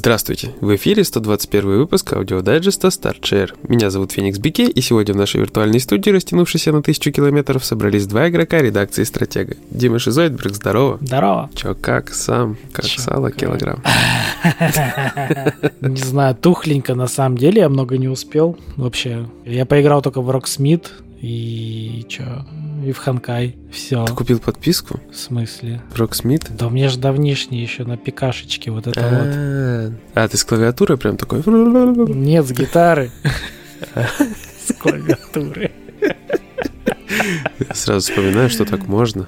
Здравствуйте! В эфире 121 выпуск аудиодайджеста StartShare. Меня зовут Феникс Бике, и сегодня в нашей виртуальной студии, растянувшейся на тысячу километров, собрались два игрока редакции «Стратега». Дима Шизойдберг, здорово! Здорово! Чё, как сам? Как Чё, сало, как? килограмм? Не знаю, тухленько на самом деле, я много не успел вообще. Я поиграл только в Rocksmith, и чё, и в Honkai. Все. Ты купил подписку? В смысле? Rocksmith? Да у меня же давнишний еще на пикашечке вот это вот. А, ты с клавиатурой прям такой? Нет, с гитары. С клавиатуры. Я сразу вспоминаю, что так можно.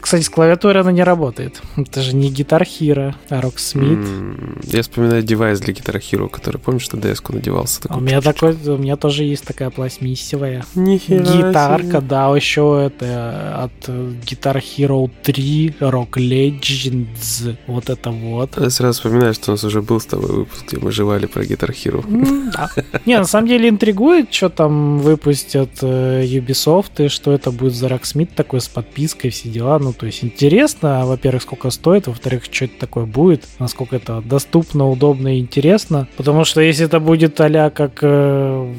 Кстати, с клавиатурой она не работает. Это же не Guitar Hero, а Rocksmith. Я вспоминаю девайс для Guitar Hero, который, помнишь, на DS-ку надевался. Такой, у меня такой, у меня тоже есть такая пластмиссовая. Гитарка, да, еще это от Guitar Hero 3 Rock Legends. Вот это вот. Я сразу вспоминаю, что у нас уже был с тобой выпуск, где мы жевали про Guitar Hero. Да. Не, на самом деле интригует, что там выпустят э, Ubisoft и что это будет за Rocksmith такой с подпиской, все дела. Ну, то есть интересно, во-первых, сколько стоит, во-вторых, что это такое будет, насколько это доступно, удобно и интересно. Потому что если это будет а как э,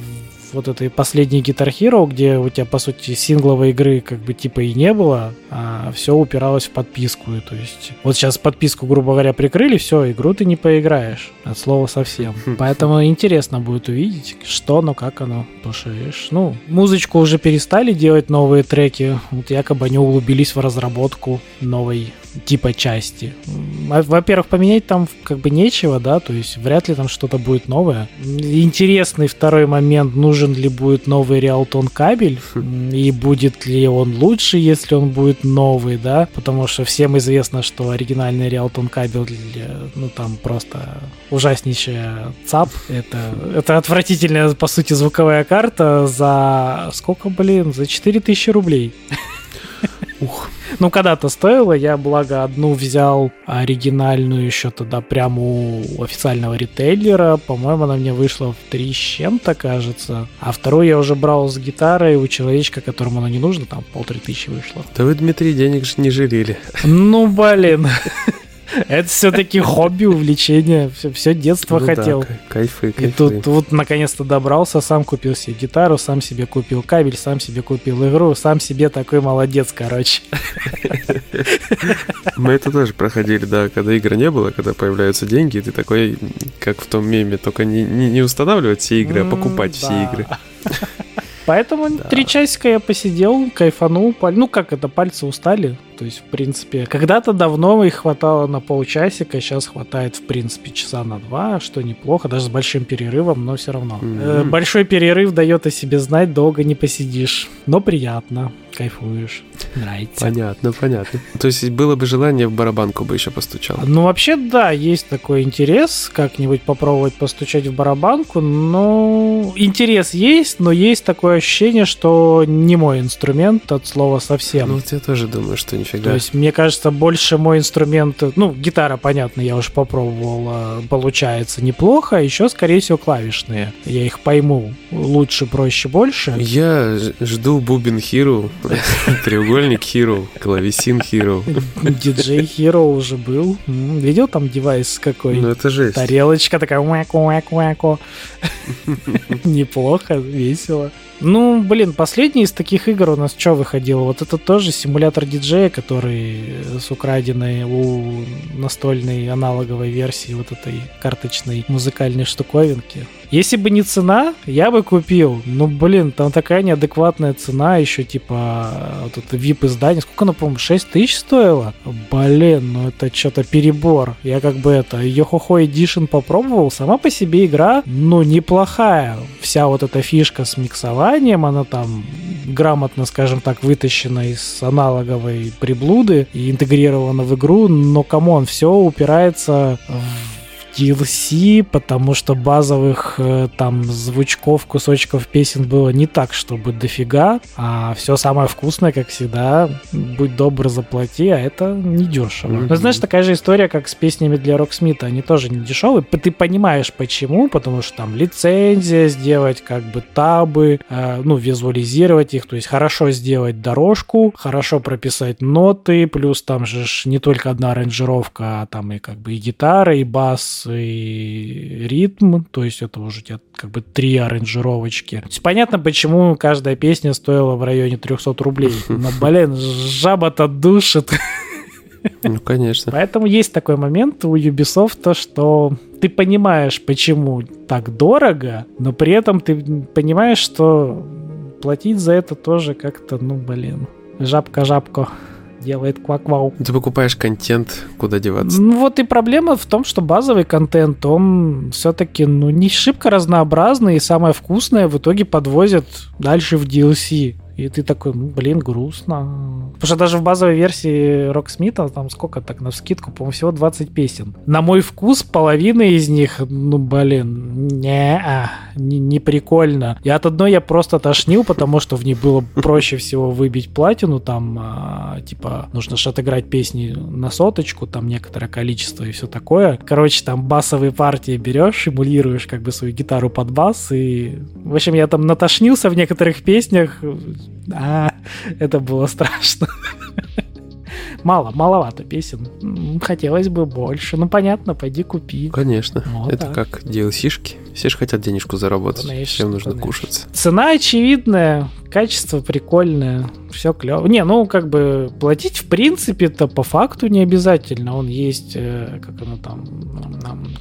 вот этой последней Guitar Hero, где у тебя, по сути, сингловой игры как бы типа и не было, а все упиралось в подписку. И, то есть вот сейчас подписку, грубо говоря, прикрыли, все, игру ты не поиграешь. От слова совсем. Поэтому интересно будет увидеть, что оно, как оно. Потому что, ну, музычку уже перестали делать новые треки. Вот якобы они углубились в разработку новой типа части. Во-первых, поменять там как бы нечего, да, то есть вряд ли там что-то будет новое. Интересный второй момент, нужен ли будет новый Реалтон кабель, и будет ли он лучше, если он будет новый, да, потому что всем известно, что оригинальный Реалтон кабель, ну там просто ужаснейшая ЦАП, это, это отвратительная, по сути, звуковая карта за сколько, блин, за 4000 рублей. Ух. Ну, когда-то стоило, я, благо, одну взял оригинальную еще тогда прямо у официального ритейлера. По-моему, она мне вышла в три с чем-то, кажется. А вторую я уже брал с гитарой у человечка, которому она не нужна, там полторы тысячи вышло. Да вы, Дмитрий, денег же не жалели. Ну, блин. Это все-таки хобби, увлечение. Все, все детство ну, хотел. Да, кайфы, кайфы. И тут, тут наконец-то добрался, сам купил себе гитару, сам себе купил кабель, сам себе купил игру, сам себе такой молодец, короче. Мы это тоже проходили, да, когда игр не было, когда появляются деньги, ты такой, как в том меме, только не, не, не устанавливать все игры, а покупать все игры. Поэтому да. три часика я посидел, кайфанул. Ну, как это, пальцы устали. То есть, в принципе, когда-то давно их хватало на полчасика, сейчас хватает, в принципе, часа на два, что неплохо, даже с большим перерывом, но все равно. Mm-hmm. Большой перерыв дает о себе знать, долго не посидишь, но приятно, кайфуешь, нравится. Понятно, понятно. То есть, было бы желание, в барабанку бы еще постучал. Ну, вообще, да, есть такой интерес, как-нибудь попробовать постучать в барабанку, но интерес есть, но есть такое ощущение, что не мой инструмент от слова совсем. Ну, вот я тоже думаю, что нифига. То есть, мне кажется, больше мой инструмент, ну, гитара, понятно, я уже попробовал, а, получается неплохо, еще, скорее всего, клавишные. Я их пойму лучше, проще, больше. Я жду бубен Треугольник Hero, клавесин Hero. Диджей Hero уже был. Видел там девайс какой? Ну, это жесть. Тарелочка такая уэко-уэко-уэко. Неплохо, весело. Ну, блин, последний из таких игр у нас что выходил? Вот это тоже симулятор диджея, который с украденной у настольной аналоговой версии вот этой карточной музыкальной штуковинки. Если бы не цена, я бы купил. Ну, блин, там такая неадекватная цена, еще типа вот это VIP издание. Сколько оно, по-моему, 6 тысяч стоило? Блин, ну это что-то перебор. Я как бы это, Йо-хо-хо Edition попробовал. Сама по себе игра, ну, неплохая. Вся вот эта фишка с миксованием, она там грамотно, скажем так, вытащена из аналоговой приблуды и интегрирована в игру, но, come on, все упирается в DLC, потому что базовых э, там звучков, кусочков песен было не так, чтобы дофига, а все самое вкусное, как всегда, будь добр, заплати, а это не дешево. Mm-hmm. Но знаешь, такая же история, как с песнями для Rocksmith а, они тоже не дешевые. Ты понимаешь почему, потому что там лицензия сделать, как бы табы, э, ну, визуализировать их, то есть хорошо сделать дорожку, хорошо прописать ноты, плюс там же не только одна аранжировка, а там и как бы и гитара, и бас, голос и ритм, то есть это уже у тебя как бы три аранжировочки. То есть понятно, почему каждая песня стоила в районе 300 рублей. Но, блин, жаба-то душит. Ну, конечно. Поэтому есть такой момент у Ubisoft, то, что ты понимаешь, почему так дорого, но при этом ты понимаешь, что платить за это тоже как-то, ну, блин, жабка-жабка делает квак-вау. Ты покупаешь контент, куда деваться. Ну вот и проблема в том, что базовый контент, он все-таки ну, не шибко разнообразный, и самое вкусное в итоге подвозят дальше в DLC. И ты такой, блин, грустно. Потому что даже в базовой версии Роксмита там сколько так на скидку, по-моему, всего 20 песен. На мой вкус половина из них, ну, блин, не, не, не прикольно. И от одной я просто тошнил, потому что в ней было проще всего выбить платину, там, а, типа, нужно же отыграть песни на соточку, там некоторое количество и все такое. Короче, там басовые партии берешь, эмулируешь как бы свою гитару под бас, и, в общем, я там натошнился в некоторых песнях, а, это было страшно. Мало, маловато песен. Хотелось бы больше. Ну, понятно, пойди купи. Конечно. Вот это так. как DLC-шки. Все же хотят денежку заработать. Конечно, Всем нужно конечно. кушать. Цена очевидная, качество прикольное, все клево. Не, ну, как бы платить, в принципе-то, по факту не обязательно. Он есть, э, как оно там,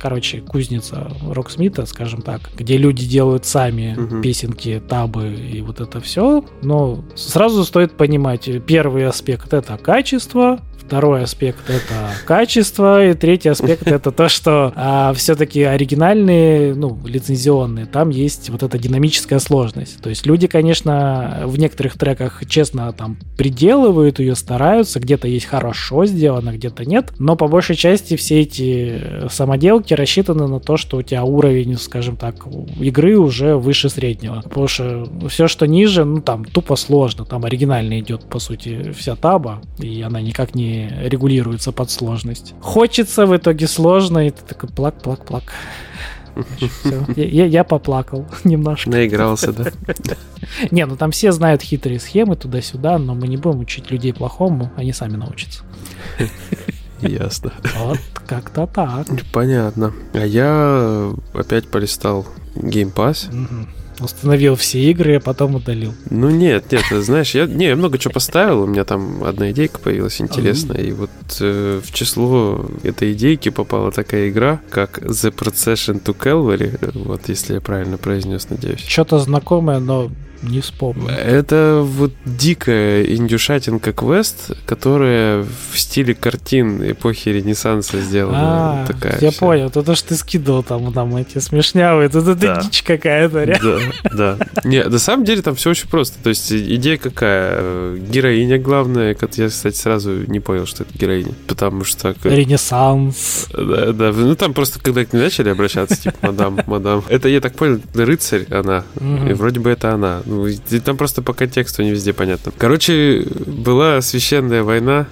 короче, кузница Роксмита, скажем так, где люди делают сами угу. песенки, табы и вот это все. Но сразу стоит понимать, первый аспект это качество, Второй аспект это качество, и третий аспект это то, что а, все-таки оригинальные, ну, лицензионные, там есть вот эта динамическая сложность. То есть люди, конечно, в некоторых треках честно там приделывают ее, стараются, где-то есть хорошо сделано, где-то нет, но по большей части все эти самоделки рассчитаны на то, что у тебя уровень, скажем так, игры уже выше среднего. Потому что все, что ниже, ну там тупо сложно, там оригинально идет, по сути, вся таба, и она никак не регулируется под сложность. Хочется в итоге сложно, и ты такой плак-плак-плак. Я, я поплакал немножко. Наигрался, да? Не, ну там все знают хитрые схемы туда-сюда, но мы не будем учить людей плохому, они сами научатся. Ясно. Вот как-то так. Понятно. А я опять полистал Game Pass. Угу установил все игры, а потом удалил. Ну нет, нет, знаешь, я, не, я много чего поставил, у меня там одна идейка появилась интересная, и вот э, в число этой идейки попала такая игра, как The Procession to Calvary, вот если я правильно произнес, надеюсь. Что-то знакомое, но не вспомню. Это вот дикая индюшатинка квест, которая в стиле картин эпохи Ренессанса сделана. А, такая я вся. понял. Это что ты скидывал там, там эти смешнявые. Это, это да. дичь какая-то, реально. Да, да. Не, на самом деле там все очень просто. То есть идея какая? Героиня главная. Я, кстати, сразу не понял, что это героиня. Потому что... Ренессанс. Да, да. Ну там просто когда к ней начали обращаться, типа, мадам, мадам. Это, я так понял, рыцарь она. И вроде бы это она. Ну, там просто по контексту не везде понятно. Короче, была священная война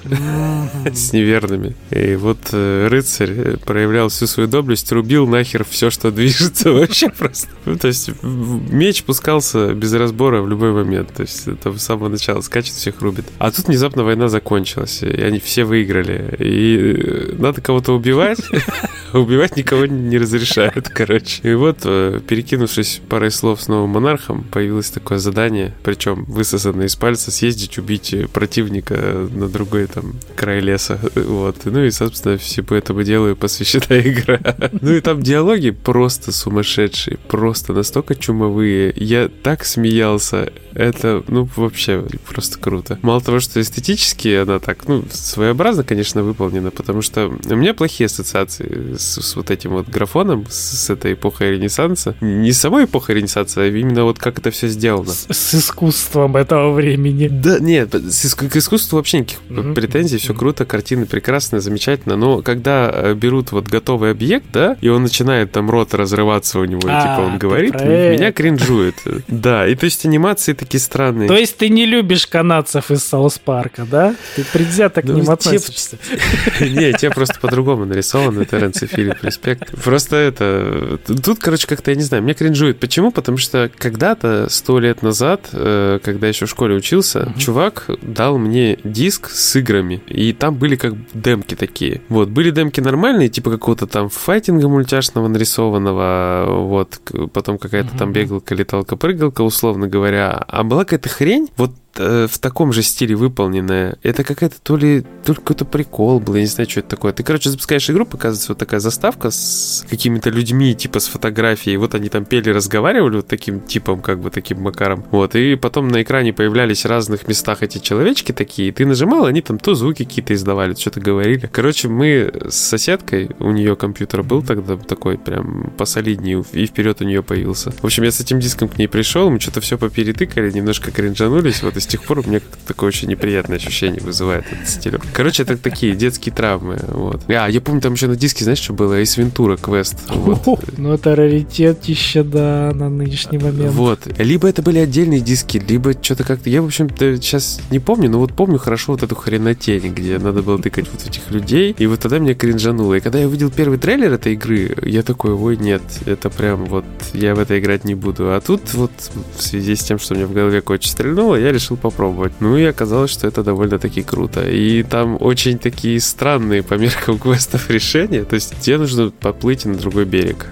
с неверными. И вот э, рыцарь проявлял всю свою доблесть, рубил нахер все, что движется вообще просто. Ну, то есть меч пускался без разбора в любой момент. То есть это с самого начала скачет, всех рубит. А тут внезапно война закончилась, и они все выиграли. И э, надо кого-то убивать, убивать никого не разрешают, короче. И вот, э, перекинувшись парой слов с новым монархом, появилось такое задание, причем высосанное из пальца, съездить, убить противника на другой там край леса. Вот. Ну и, собственно, всему этому делаю посвящена игра. Ну и там диалоги просто сумасшедшие, просто настолько чумовые. Я так смеялся. Это, ну, вообще просто круто. Мало того, что эстетически она так, ну, своеобразно, конечно, выполнена, потому что у меня плохие ассоциации с, с вот этим вот графоном, с, с этой эпохой Ренессанса. Не самой эпохой Ренессанса, а именно вот как это все сделано. С, с искусством этого времени. Да, нет, с, к искусству вообще никаких mm-hmm. претензий, все круто, картины прекрасные, замечательно, но когда э, берут вот готовый объект, да, и он начинает там рот разрываться у него, а, типа он говорит, меня кринжует. Да, и то есть анимации такие странные. То есть ты не любишь канадцев из Саус Парка, да? Ты предвзято к ним относишься. Не, те просто по-другому нарисованы, Терренс и Филипп, респект. Просто это... Тут, короче, как-то, я не знаю, мне кринжует. Почему? Потому что когда-то, сто лет назад, э, когда еще в школе учился, uh-huh. чувак дал мне диск с играми, и там были как демки такие. Вот, были демки нормальные, типа какого-то там файтинга мультяшного нарисованного, вот, потом какая-то uh-huh. там бегалка, леталка, прыгалка, условно говоря. А была какая-то хрень, вот в таком же стиле выполненная. Это какая-то то ли, то ли какой-то прикол был, я не знаю, что это такое. Ты, короче, запускаешь игру, показывается вот такая заставка с какими-то людьми, типа с фотографией. Вот они там пели, разговаривали вот таким типом, как бы таким макаром. Вот, и потом на экране появлялись в разных местах эти человечки такие, и ты нажимал, они там то звуки какие-то издавали, что-то говорили. Короче, мы с соседкой, у нее компьютер был тогда такой прям посолиднее, и вперед у нее появился. В общем, я с этим диском к ней пришел, мы что-то все поперетыкали, немножко кринжанулись, вот с тех пор у меня такое очень неприятное ощущение вызывает этот стиль. Короче, это такие детские травмы. Вот. А, я помню, там еще на диске, знаешь, что было? Эйс Вентура квест. Вот. Ну, это раритет еще, да, на нынешний момент. Вот. Либо это были отдельные диски, либо что-то как-то... Я, в общем-то, сейчас не помню, но вот помню хорошо вот эту хренотень, где надо было тыкать вот этих людей, и вот тогда меня кринжануло. И когда я увидел первый трейлер этой игры, я такой, ой, нет, это прям вот, я в это играть не буду. А тут вот в связи с тем, что мне в голове коч стрельнуло, я решил решил попробовать. Ну и оказалось, что это довольно-таки круто. И там очень такие странные по меркам квестов решения. То есть тебе нужно поплыть на другой берег.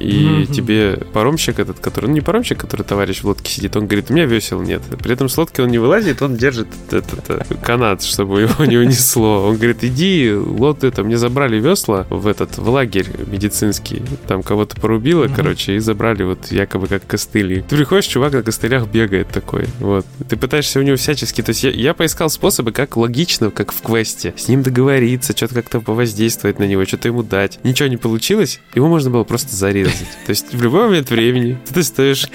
И mm-hmm. тебе паромщик этот, который... Ну не паромщик, который товарищ в лодке сидит, он говорит, у меня весел нет. При этом с лодки он не вылазит, он держит этот, этот канат, чтобы его не унесло. Он говорит, иди, лодку это, мне забрали весла в этот, в лагерь медицинский. Там кого-то порубило, mm-hmm. короче, и забрали вот якобы как костыли. Ты приходишь, чувак на костылях бегает такой. Вот. Ты пытаешься у него всячески... То есть я, я поискал способы, как логично, как в квесте, с ним договориться, что-то как-то повоздействовать на него, что-то ему дать. Ничего не получилось, его можно было просто зарезать. То есть в любой момент времени ты стоишь...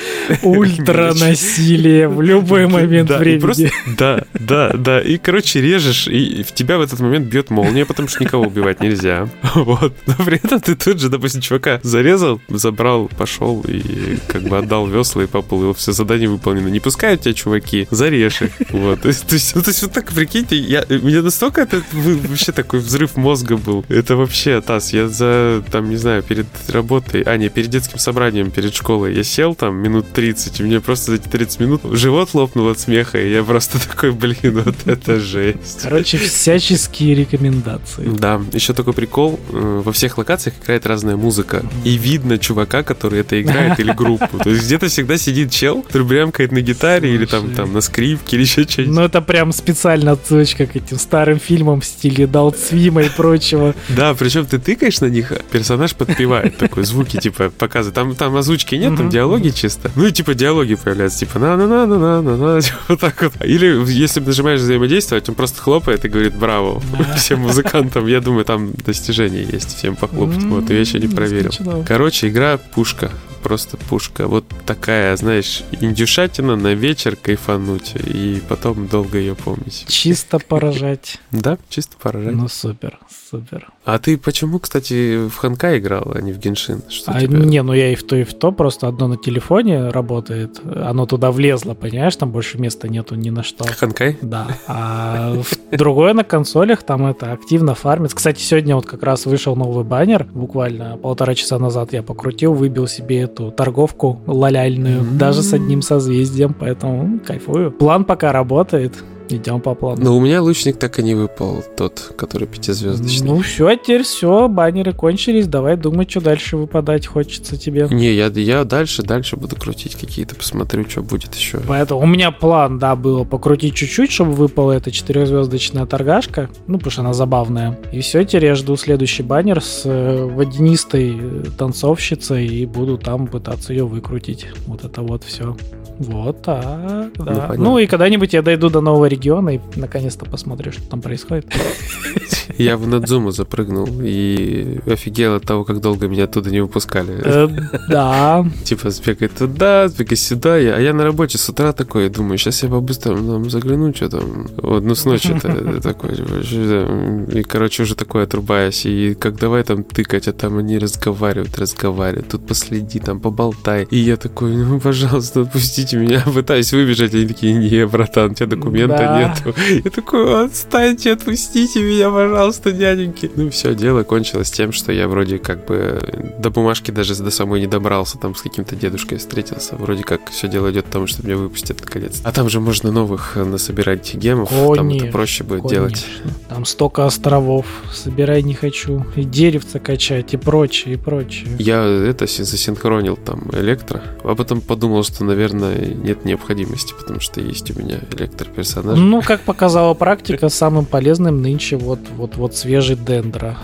Ультра насилие в любой момент времени. Да, да, да. И, короче, режешь, и в тебя в этот момент бьет молния, потому что никого убивать нельзя. Вот. Но при этом ты тут же, допустим, чувака зарезал, забрал, пошел и как бы отдал весла и поплыл. Все задание выполнено. Не пускают тебя чуваки зарежь их. Вот. То есть, то есть, ну, то есть вот так, прикиньте, я, меня настолько это вообще такой взрыв мозга был. Это вообще, Тас, я за, там, не знаю, перед работой, а, не, перед детским собранием, перед школой, я сел там минут 30, и мне просто за эти 30 минут живот лопнул от смеха, и я просто такой, блин, вот это жесть. Короче, всяческие рекомендации. Да, еще такой прикол, э, во всех локациях играет разная музыка, и видно чувака, который это играет, или группу. То есть где-то всегда сидит чел, который блямкает на гитаре, или там, там на скрипки или еще что-нибудь. Ну, это прям специально отсылочка к этим старым фильмам в стиле Далцвима и прочего. Да, причем ты тыкаешь на них, а персонаж подпевает такой звуки, типа, показывает. Там, там озвучки нет, там диалоги чисто. Ну и типа диалоги появляются, типа на на на на на на на вот так вот. Или если нажимаешь взаимодействовать, он просто хлопает и говорит браво всем музыкантам. Я думаю, там достижения есть, всем похлопать. Вот, я еще не проверил. Короче, игра пушка просто пушка. Вот такая, знаешь, индюшатина на вечер кайфануть и потом долго ее помнить. Чисто поражать. Да, чисто поражать. Ну супер, супер. А ты почему, кстати, в Ханка играл, а не в Геншин? Что а, тебя... Не, ну я и в то, и в то, просто одно на телефоне работает, оно туда влезло, понимаешь, там больше места нету ни на что. Ханкай? Да. А другое на консолях, там это активно фармится. Кстати, сегодня вот как раз вышел новый баннер, буквально полтора часа назад я покрутил, выбил себе эту торговку лаляльную, mm-hmm. даже с одним созвездием, поэтому кайфую. План пока работает. Идем по плану. Но у меня лучник так и не выпал, тот, который пятизвездочный. Ну все, теперь все, баннеры кончились, давай думать, что дальше выпадать хочется тебе. Не, я, я дальше, дальше буду крутить какие-то, посмотрю, что будет еще. Поэтому у меня план, да, было покрутить чуть-чуть, чтобы выпала эта четырехзвездочная торгашка, ну, потому что она забавная. И все, теперь я жду следующий баннер с э, водянистой танцовщицей и буду там пытаться ее выкрутить. Вот это вот все. Вот так, да. Ну, ну и когда-нибудь я дойду до нового региона и наконец-то посмотрю, что там происходит. Я в Надзуму запрыгнул и офигел от того, как долго меня оттуда не выпускали. Э, да. Типа сбегай туда, сбегай сюда. А я на работе с утра такой, думаю, сейчас я по-быстрому загляну, что там. Вот, ну, с ночи-то такой. И, короче, уже такое отрубаясь. И как давай там тыкать, а там они разговаривают, разговаривают. Тут последи, там поболтай. И я такой, ну, пожалуйста, отпустите меня. Пытаюсь выбежать. Они такие, не, братан, у тебя документы да. нету. Я такой, отстаньте, отпустите меня, пожалуйста, дяденьки. Ну, все, дело кончилось тем, что я вроде как бы до бумажки даже до самой не добрался, там с каким-то дедушкой встретился. Вроде как все дело идет к тому, что меня выпустят наконец. А там же можно новых насобирать гемов, конечно, там это проще будет конечно. делать. Там столько островов, собирай не хочу, и деревца качать, и прочее, и прочее. Я это засинхронил там электро, а потом подумал, что, наверное, нет необходимости, потому что есть у меня электроперсонаж. Ну, как показала практика, самым полезным нынче вот, вот, вот свежий дендро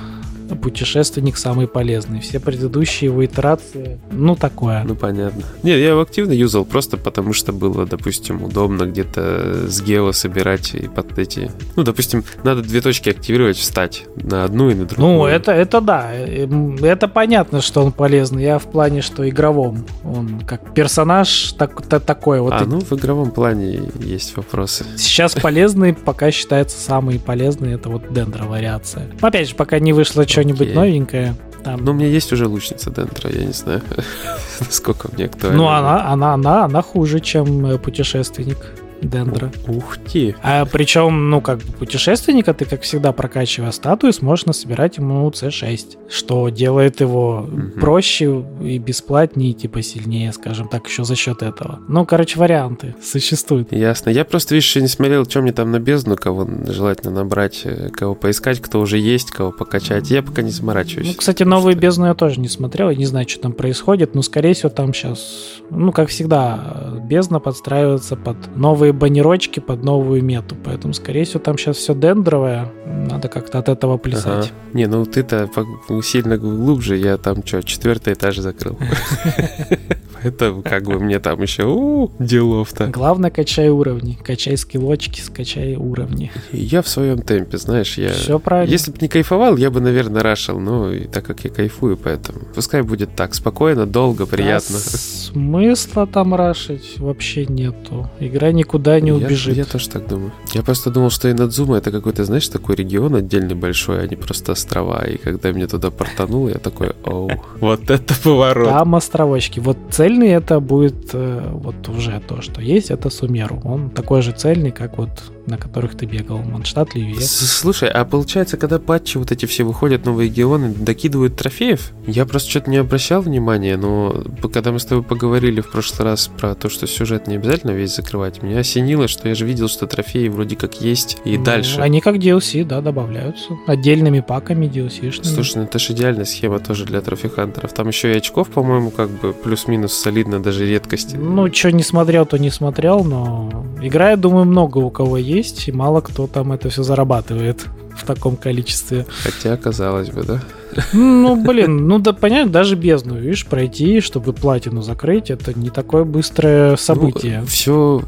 путешественник самый полезный. Все предыдущие его итерации, ну, такое. Ну, понятно. Нет, я его активно юзал просто потому, что было, допустим, удобно где-то с гео собирать и под эти... Ну, допустим, надо две точки активировать, встать на одну и на другую. Ну, это, это да. Эм, это понятно, что он полезный. Я в плане, что игровом. Он как персонаж так, так, такой вот. А, ну, в игровом плане есть вопросы. Сейчас полезный пока считается самый полезный. Это вот дендро вариация. Опять же, пока не вышло что-нибудь новенькое. Там. Ну, у меня есть уже лучница Дентра, я не знаю, насколько мне актуально. Ну, она, она, она, она хуже, чем э, путешественник. Дендра. Ух ты. А причем, ну, как бы путешественника ты, как всегда, прокачивая статую, сможешь насобирать ему C6, что делает его угу. проще и бесплатнее, типа сильнее, скажем так, еще за счет этого. Ну, короче, варианты существуют. Ясно. Я просто, видишь, не смотрел, что мне там на бездну, кого желательно набрать, э, кого поискать, кто уже есть, кого покачать. Я пока не заморачиваюсь. Ну, кстати, новую бездну я тоже не смотрел, я не знаю, что там происходит, но, скорее всего, там сейчас, ну, как всегда, бездна подстраивается под новые баннерочки под новую мету. Поэтому, скорее всего, там сейчас все дендровое. Надо как-то от этого плясать. Ага. Не, ну ты-то сильно глубже. Я там что, четвертый этаж закрыл. Это как бы мне там еще делов-то. Главное, качай уровни. Качай скиллочки, скачай уровни. Я в своем темпе, знаешь, я... Все правильно. Если бы не кайфовал, я бы, наверное, рашил. Ну, и так как я кайфую, поэтому пускай будет так. Спокойно, долго, приятно. Да, смысла там рашить вообще нету. Игра никуда не убежит. Я, я тоже так думаю. Я просто думал, что Инадзума это какой-то, знаешь, такой регион отдельный большой, а не просто острова. И когда меня туда портануло, я такой, оу, вот это поворот. Там островочки. Вот цель цельный это будет э, вот уже то, что есть, это Сумеру. Он такой же цельный, как вот на которых ты бегал, Манштадт, Ливье. Слушай, а получается, когда патчи вот эти все выходят, новые регионы, докидывают трофеев? Я просто что-то не обращал внимания, но когда мы с тобой поговорили в прошлый раз про то, что сюжет не обязательно весь закрывать, меня осенило, что я же видел, что трофеи вроде как есть и ну, дальше. Они как DLC, да, добавляются. Отдельными паками DLC-шными. Слушай, ну это же идеальная схема тоже для трофи-хантеров. Там еще и очков, по-моему, как бы плюс-минус солидно, даже редкости. Ну, что не смотрел, то не смотрел, но игра, я думаю, много у кого есть есть, и мало кто там это все зарабатывает в таком количестве. Хотя, казалось бы, да? Ну, блин, ну да, понятно, даже бездну, видишь, пройти, чтобы платину закрыть, это не такое быстрое событие. Ну, все,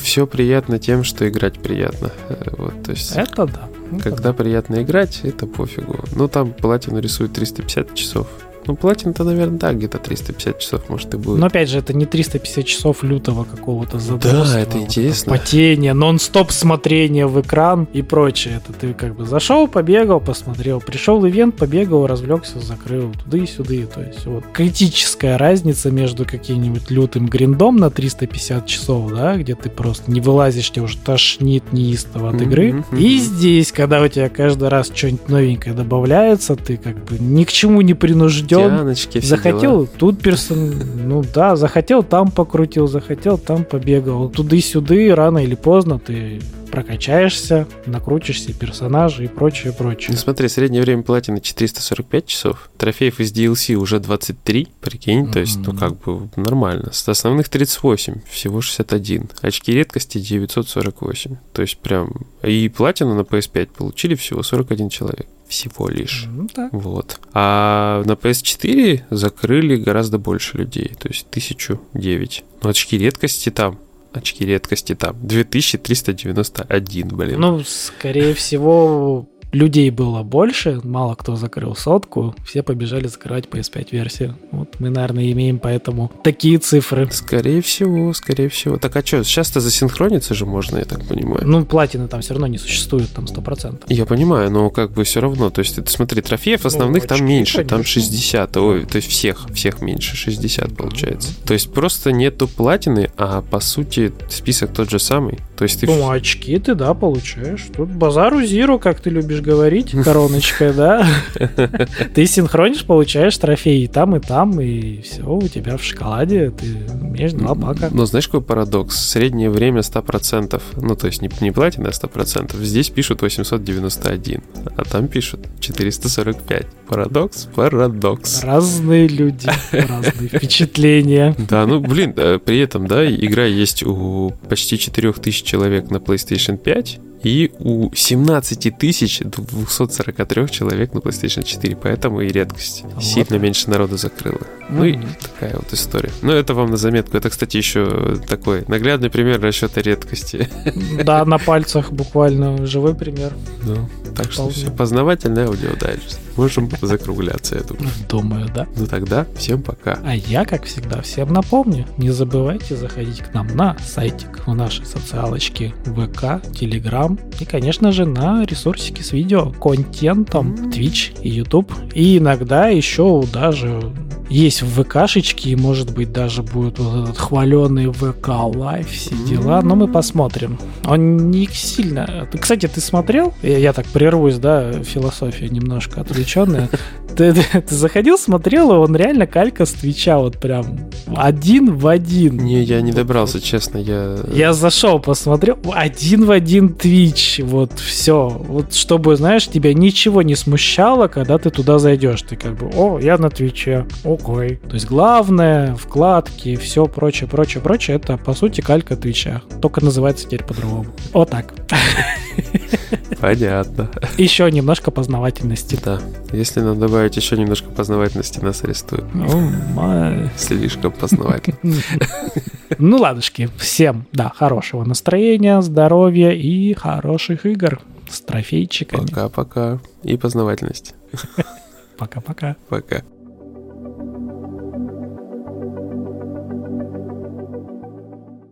все приятно тем, что играть приятно. Вот, то есть, это да. Когда это приятно да. играть, это пофигу. Ну, там платину рисует 350 часов. Ну, платин-то, наверное, да, где-то 350 часов, может, и будет. Но, опять же, это не 350 часов лютого какого-то задроства. Да, это интересно. Потения, нон-стоп смотрения в экран и прочее. Это ты как бы зашел, побегал, посмотрел. Пришел ивент, побегал, развлекся, закрыл. Туда и сюда. То есть, вот критическая разница между каким-нибудь лютым гриндом на 350 часов, да, где ты просто не вылазишь, тебе уже тошнит неистово от игры. Mm-hmm, mm-hmm. И здесь, когда у тебя каждый раз что-нибудь новенькое добавляется, ты как бы ни к чему не принужден Захотел, дела. тут персон, ну да, захотел, там покрутил, захотел, там побегал. Туды-сюды, рано или поздно ты прокачаешься, накрутишься персонажа и прочее, прочее. Ну смотри, среднее время платины 445 часов, трофеев из DLC уже 23, прикинь, mm-hmm. то есть, ну как бы нормально. С основных 38, всего 61. Очки редкости 948, то есть прям... И платину на PS5 получили всего 41 человек всего лишь. Ну, да. Вот. А на PS4 закрыли гораздо больше людей, то есть 1009. Но очки редкости там очки редкости там 2391, блин. Ну, скорее всего, людей было больше, мало кто закрыл сотку, все побежали закрывать PS5 версию. Вот мы, наверное, имеем поэтому такие цифры. Скорее всего, скорее всего. Так а что, сейчас-то засинхрониться же можно, я так понимаю. Ну, платины там все равно не существует, там 100%. Я понимаю, но как бы все равно, то есть, это, смотри, трофеев ну, основных ну, там меньше, конечно. там 60, ой, то есть всех, всех меньше, 60 получается. То есть просто нету платины, а по сути список тот же самый. То есть ты... Ну, очки ты, да, получаешь. Тут базару зиру, как ты любишь говорить, короночкой, да. Ты синхронишь, получаешь трофеи и там, и там, и все, у тебя в шоколаде ты имеешь два бака. Но знаешь, какой парадокс? Среднее время 100%, ну, то есть не, не платина, а 100%. Здесь пишут 891, а там пишут 445. Парадокс? Парадокс. Разные люди, разные впечатления. Да, ну, блин, э, при этом, да, игра есть у почти 4000 человек на PlayStation 5, и у 17 243 человек на PlayStation 4, поэтому и редкость. Вот. Сильно меньше народу закрыло. Mm-hmm. Ну и такая вот история. Ну это вам на заметку. Это, кстати, еще такой наглядный пример расчета редкости. Да, на пальцах буквально живой пример. Ну, так что все, познавательное аудио дальше. Можем закругляться, я думаю. Думаю, да. Ну тогда всем пока. А я, как всегда, всем напомню, не забывайте заходить к нам на сайтик в нашей социалочке ВК, Телеграм и, конечно же, на ресурсики с видео, контентом, Twitch и YouTube. И иногда еще даже есть в ВКшечке, и, может быть, даже будет вот этот хваленый ВК Лайв, все дела, но мы посмотрим. Он не сильно... Кстати, ты смотрел? Я, я так прервусь, да, философия немножко отвлеченная. Ты, ты, ты заходил, смотрел, и он реально калька с Твича, вот прям один в один. Не, я не добрался, честно, я... Я зашел, посмотрел, один в один Твич, вот все. Вот чтобы, знаешь, тебя ничего не смущало, когда ты туда зайдешь. Ты как бы, о, я на Твиче, окей. То есть главное, вкладки, все прочее, прочее, прочее, это по сути калька Твича. Только называется теперь по-другому. Вот так. Понятно. Еще немножко познавательности. Да. Если нам добавить еще немножко познавательности, нас арестуют. Oh Слишком познавательно. Ну, ладушки. Всем, да, хорошего настроения, здоровья и хороших игр с трофейчиками. Пока-пока. И познавательности. Пока-пока. Пока.